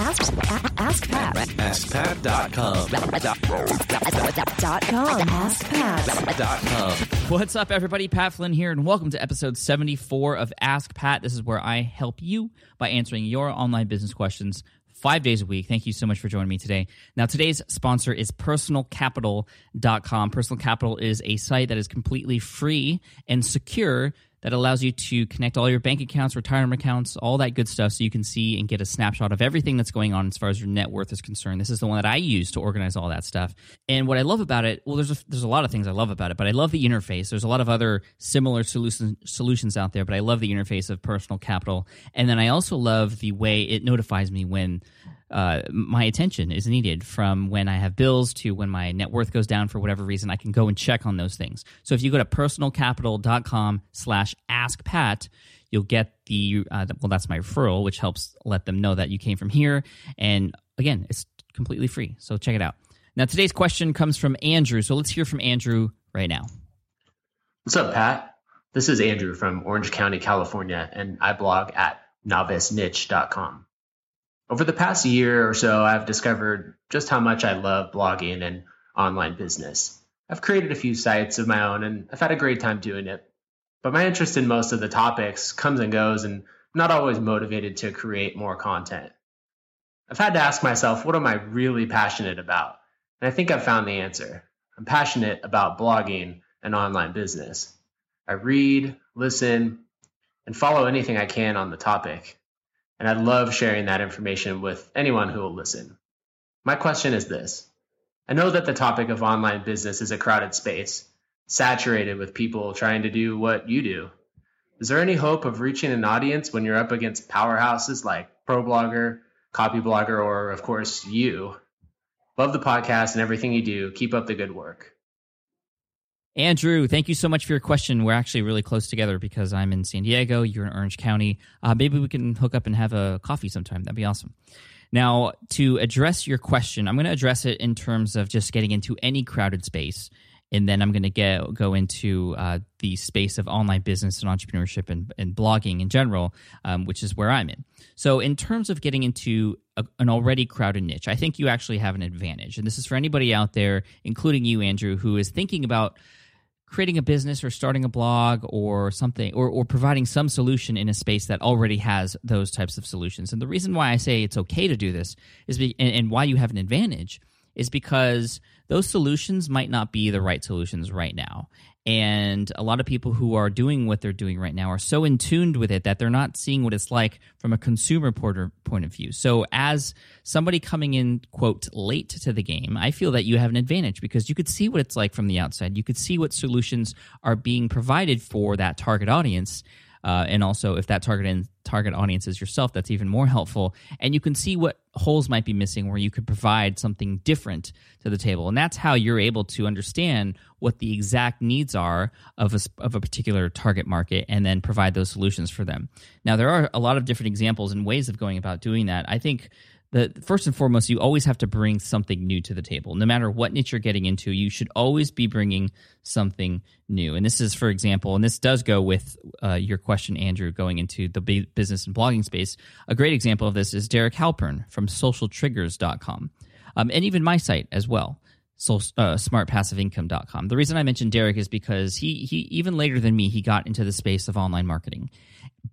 Ask, ask, ask Pat. AskPat.com. Dot com. Ask Pat. Dot com. What's up, everybody? Pat Flynn here, and welcome to episode 74 of Ask Pat. This is where I help you by answering your online business questions five days a week. Thank you so much for joining me today. Now, today's sponsor is personalcapital.com. Personal Capital is a site that is completely free and secure that allows you to connect all your bank accounts, retirement accounts, all that good stuff so you can see and get a snapshot of everything that's going on as far as your net worth is concerned. This is the one that I use to organize all that stuff. And what I love about it, well there's a, there's a lot of things I love about it, but I love the interface. There's a lot of other similar solutions solutions out there, but I love the interface of Personal Capital. And then I also love the way it notifies me when uh, my attention is needed from when I have bills to when my net worth goes down for whatever reason. I can go and check on those things. So if you go to personalcapital.com slash ask Pat, you'll get the, uh, well, that's my referral, which helps let them know that you came from here. And again, it's completely free. So check it out. Now, today's question comes from Andrew. So let's hear from Andrew right now. What's up, Pat? This is Andrew from Orange County, California, and I blog at noviceniche.com. Over the past year or so, I've discovered just how much I love blogging and online business. I've created a few sites of my own and I've had a great time doing it. But my interest in most of the topics comes and goes, and I'm not always motivated to create more content. I've had to ask myself, what am I really passionate about? And I think I've found the answer. I'm passionate about blogging and online business. I read, listen, and follow anything I can on the topic. And I love sharing that information with anyone who will listen. My question is this I know that the topic of online business is a crowded space, saturated with people trying to do what you do. Is there any hope of reaching an audience when you're up against powerhouses like ProBlogger, Copyblogger, or of course you? Love the podcast and everything you do. Keep up the good work. Andrew, thank you so much for your question. We're actually really close together because I'm in San Diego, you're in Orange County. Uh, maybe we can hook up and have a coffee sometime. That'd be awesome. Now, to address your question, I'm going to address it in terms of just getting into any crowded space. And then I'm going to get, go into uh, the space of online business and entrepreneurship and, and blogging in general, um, which is where I'm in. So, in terms of getting into a, an already crowded niche, I think you actually have an advantage. And this is for anybody out there, including you, Andrew, who is thinking about creating a business or starting a blog or something or, or providing some solution in a space that already has those types of solutions. And the reason why i say it's okay to do this is be, and, and why you have an advantage is because those solutions might not be the right solutions right now and a lot of people who are doing what they're doing right now are so in tuned with it that they're not seeing what it's like from a consumer point of view. So, as somebody coming in, quote, late to the game, I feel that you have an advantage because you could see what it's like from the outside. You could see what solutions are being provided for that target audience. Uh, and also, if that target in, target audience is yourself, that's even more helpful. And you can see what holes might be missing where you could provide something different to the table. And that's how you're able to understand what the exact needs are of a, of a particular target market and then provide those solutions for them. Now, there are a lot of different examples and ways of going about doing that. I think the first and foremost, you always have to bring something new to the table. No matter what niche you're getting into, you should always be bringing something new. And this is, for example, and this does go with uh, your question, Andrew, going into the business and blogging space. A great example of this is Derek Halpern from SocialTriggers.com, um, and even my site as well. So, uh, smartpassiveincome.com. The reason I mentioned Derek is because he he even later than me he got into the space of online marketing,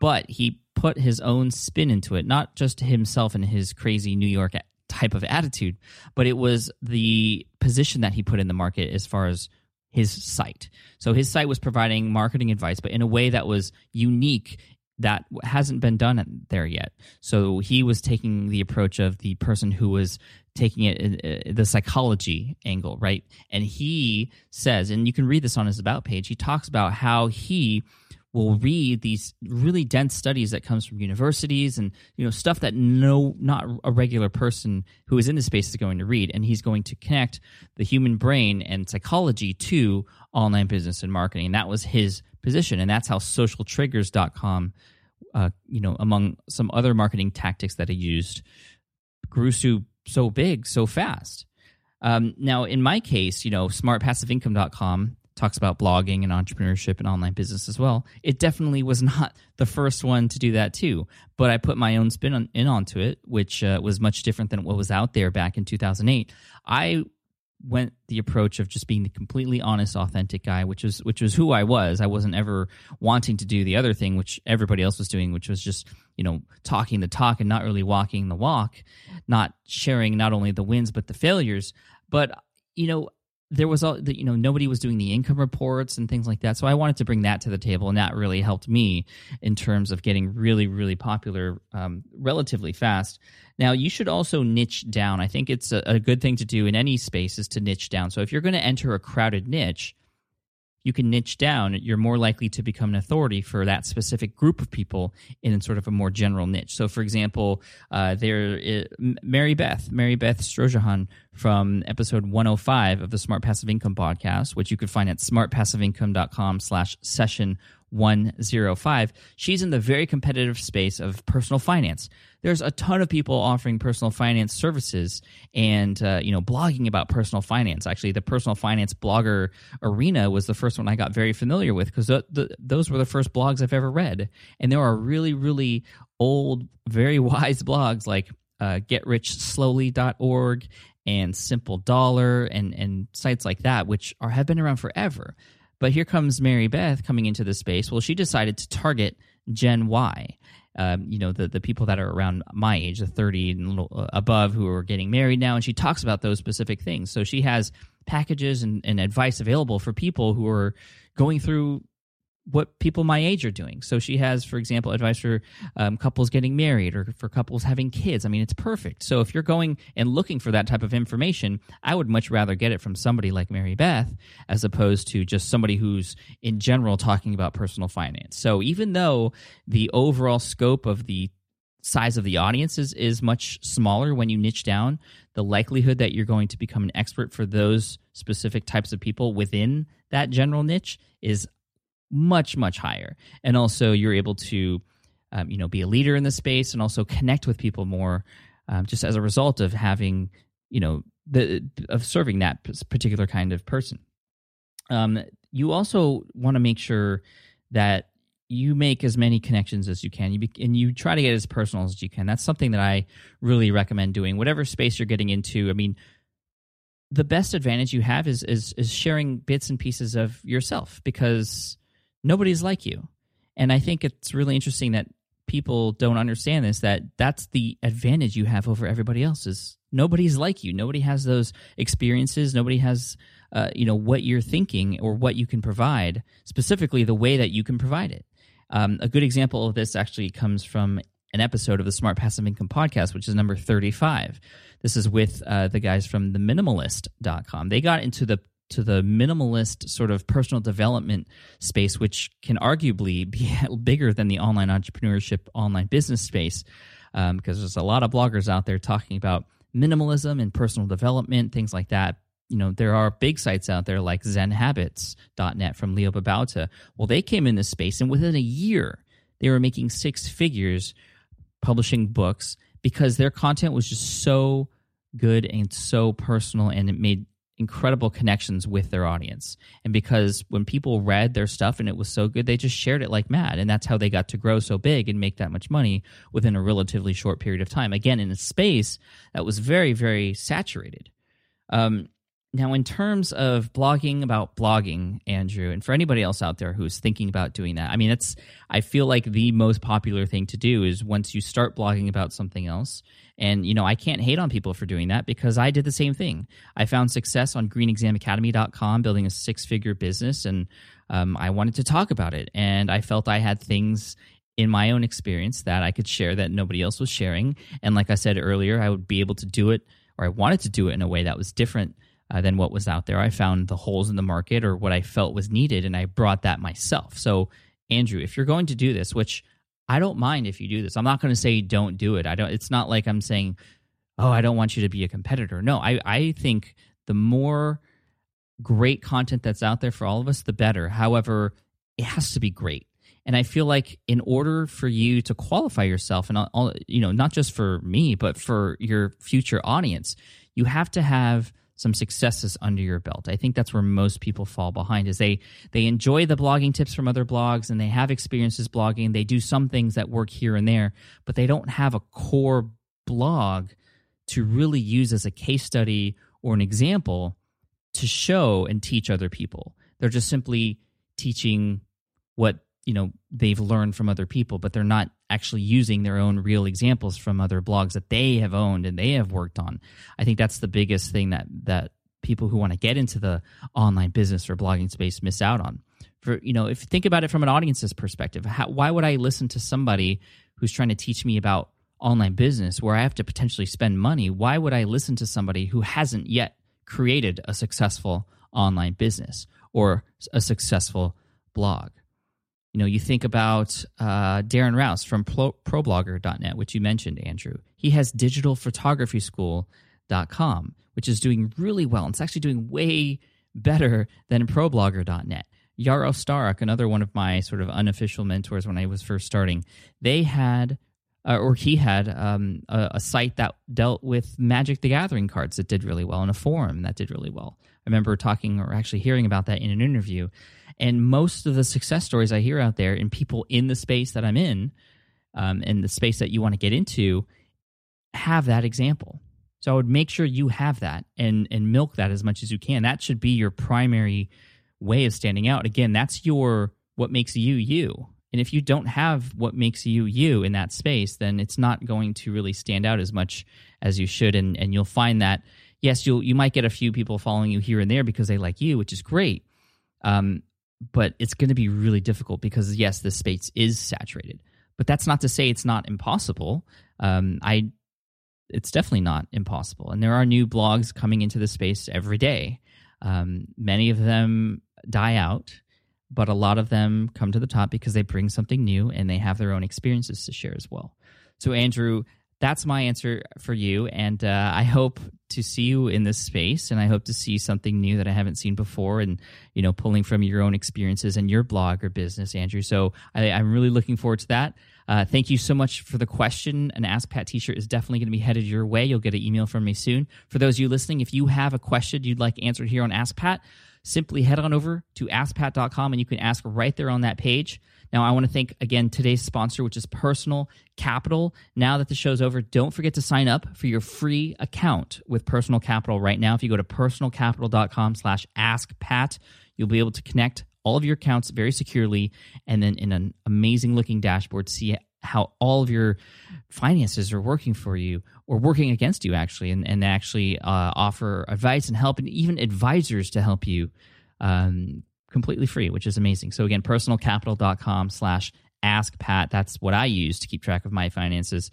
but he put his own spin into it, not just himself and his crazy New York type of attitude, but it was the position that he put in the market as far as his site. So his site was providing marketing advice, but in a way that was unique that hasn't been done there yet. So he was taking the approach of the person who was taking it uh, the psychology angle, right? And he says, and you can read this on his about page. He talks about how he will read these really dense studies that comes from universities and you know stuff that no not a regular person who is in the space is going to read. And he's going to connect the human brain and psychology to online business and marketing. And that was his position. And that's how socialtriggers.com uh, you know among some other marketing tactics that he used grew so, so big so fast. Um, now in my case you know smartpassiveincome.com talks about blogging and entrepreneurship and online business as well. It definitely was not the first one to do that too, but I put my own spin on, in onto it, which uh, was much different than what was out there back in 2008. I went the approach of just being the completely honest, authentic guy, which was which was who I was. I wasn't ever wanting to do the other thing, which everybody else was doing, which was just you know talking the talk and not really walking the walk, not sharing not only the wins but the failures. But you know, there was all the, you know nobody was doing the income reports and things like that. So i wanted to bring that to the table and that really helped me in terms of getting really really popular um, relatively fast. Now you should also niche down. I think it's a, a good thing to do in any space is to niche down. So if you're going to enter a crowded niche you can niche down, you're more likely to become an authority for that specific group of people in sort of a more general niche. So, for example, uh, there is Mary Beth, Mary Beth Storjohann from episode 105 of the Smart Passive Income podcast, which you can find at smartpassiveincome.com slash session 105. She's in the very competitive space of personal finance. There's a ton of people offering personal finance services and uh, you know blogging about personal finance. Actually, the personal finance blogger arena was the first one I got very familiar with because those were the first blogs I've ever read. And there are really, really old, very wise blogs like uh, GetRichSlowly.org and Simple Dollar and and sites like that, which are have been around forever. But here comes Mary Beth coming into the space. Well, she decided to target Gen Y. Um, you know the the people that are around my age, the thirty and little uh, above, who are getting married now, and she talks about those specific things. So she has packages and, and advice available for people who are going through what people my age are doing. So she has, for example, advice for um, couples getting married or for couples having kids. I mean, it's perfect. So if you're going and looking for that type of information, I would much rather get it from somebody like Mary Beth as opposed to just somebody who's in general talking about personal finance. So even though the overall scope of the size of the audience is, is much smaller when you niche down, the likelihood that you're going to become an expert for those specific types of people within that general niche is much much higher. And also you're able to um, you know be a leader in the space and also connect with people more um, just as a result of having you know the of serving that particular kind of person. Um, you also want to make sure that you make as many connections as you can. You be, and you try to get as personal as you can. That's something that i really recommend doing. Whatever space you're getting into i mean the best advantage you have is is is sharing bits and pieces of yourself because nobody's like you. And I think it's really interesting that people don't understand this that that's the advantage you have over everybody else is nobody's like you. Nobody has those experiences. Nobody has uh, you know what you're thinking or what you can provide specifically the way that you can provide it. Um, a good example of this actually comes from an episode of the smart passive income podcast which is number 35 this is with uh, the guys from the minimalist.com they got into the to the minimalist sort of personal development space, which can arguably be bigger than the online entrepreneurship, online business space, um, because there's a lot of bloggers out there talking about minimalism and personal development, things like that. You know, there are big sites out there like zenhabits.net from Leo Babauta. Well, they came in this space, and within a year, they were making six figures publishing books because their content was just so good and so personal and it made incredible connections with their audience. And because when people read their stuff and it was so good, they just shared it like mad. And that's how they got to grow so big and make that much money within a relatively short period of time. Again, in a space that was very, very saturated. Um, now, in terms of blogging about blogging, Andrew, and for anybody else out there who's thinking about doing that, I mean, it's, I feel like the most popular thing to do is once you start blogging about something else, and, you know, I can't hate on people for doing that because I did the same thing. I found success on greenexamacademy.com, building a six figure business, and um, I wanted to talk about it. And I felt I had things in my own experience that I could share that nobody else was sharing. And like I said earlier, I would be able to do it, or I wanted to do it in a way that was different uh, than what was out there. I found the holes in the market or what I felt was needed, and I brought that myself. So, Andrew, if you're going to do this, which I don't mind if you do this, I'm not going to say don't do it. I don't. It's not like I'm saying, oh, I don't want you to be a competitor. No, I I think the more great content that's out there for all of us, the better. However, it has to be great. And I feel like in order for you to qualify yourself, and all, you know, not just for me, but for your future audience, you have to have some successes under your belt. I think that's where most people fall behind is they they enjoy the blogging tips from other blogs and they have experiences blogging. They do some things that work here and there, but they don't have a core blog to really use as a case study or an example to show and teach other people. They're just simply teaching what you know they've learned from other people but they're not actually using their own real examples from other blogs that they have owned and they have worked on. I think that's the biggest thing that that people who want to get into the online business or blogging space miss out on. For you know if you think about it from an audience's perspective how, why would i listen to somebody who's trying to teach me about online business where i have to potentially spend money? Why would i listen to somebody who hasn't yet created a successful online business or a successful blog you know, you think about uh, Darren Rowse from Pro- ProBlogger.net, which you mentioned, Andrew. He has digitalphotographyschool.com, which is doing really well. It's actually doing way better than ProBlogger.net. Yaro Starak, another one of my sort of unofficial mentors when I was first starting, they had, uh, or he had, um, a, a, site that dealt with Magic the Gathering cards that did really well, and a forum that did really well. I remember talking or actually hearing about that in an interview. And most of the success stories I hear out there and people in the space that I'm in, um, and the space that you want to get into, have that example. So I would make sure you have that and and milk that as much as you can. That should be your primary way of standing out. Again, that's your what makes you you. And if you don't have what makes you you in that space, then it's not going to really stand out as much as you should. And and you'll find that yes, you'll you might get a few people following you here and there because they like you, which is great. Um, but it's going to be really difficult because yes, the space is saturated. But that's not to say it's not impossible. Um, I, it's definitely not impossible, and there are new blogs coming into the space every day. Um, many of them die out, but a lot of them come to the top because they bring something new and they have their own experiences to share as well. So, Andrew, that's my answer for you. And uh, I hope to see you in this space, and I hope to see something new that I haven't seen before, and you know, pulling from your own experiences and your blog or business, Andrew. So I, am really looking forward to that. Uh, thank you so much for the question. An Ask Pat T-shirt is definitely going to be headed your way. You'll get an email from me soon. For those of you listening, if you have a question you'd like answered here on Ask Pat, simply head on over to askpat.com and you can ask right there on that page. Now, I want to thank again today's sponsor, which is Personal Capital. Now that the show's over, don't forget to sign up for your free account with Personal Capital right now. If you go to personalcapital.com slash askpat, you'll be able to connect all of your accounts very securely and then in an amazing looking dashboard see how all of your finances are working for you or working against you actually and, and actually uh, offer advice and help and even advisors to help you um, completely free, which is amazing. So again, personalcapital.com slash ask Pat. That's what I use to keep track of my finances.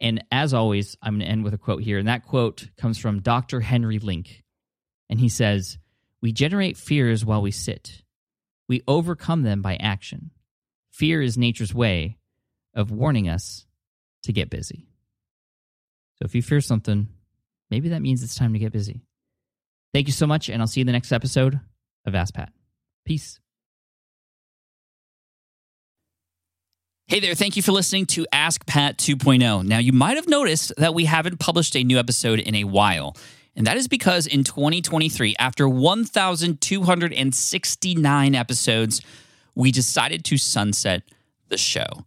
And as always, I'm going to end with a quote here. And that quote comes from Dr. Henry Link. And he says, We generate fears while we sit, we overcome them by action. Fear is nature's way of warning us to get busy. So if you fear something, maybe that means it's time to get busy. Thank you so much, and I'll see you in the next episode of Ask Pat. Peace. Hey there, thank you for listening to Ask Pat 2.0. Now, you might have noticed that we haven't published a new episode in a while. And that is because in 2023, after 1,269 episodes, we decided to sunset the show.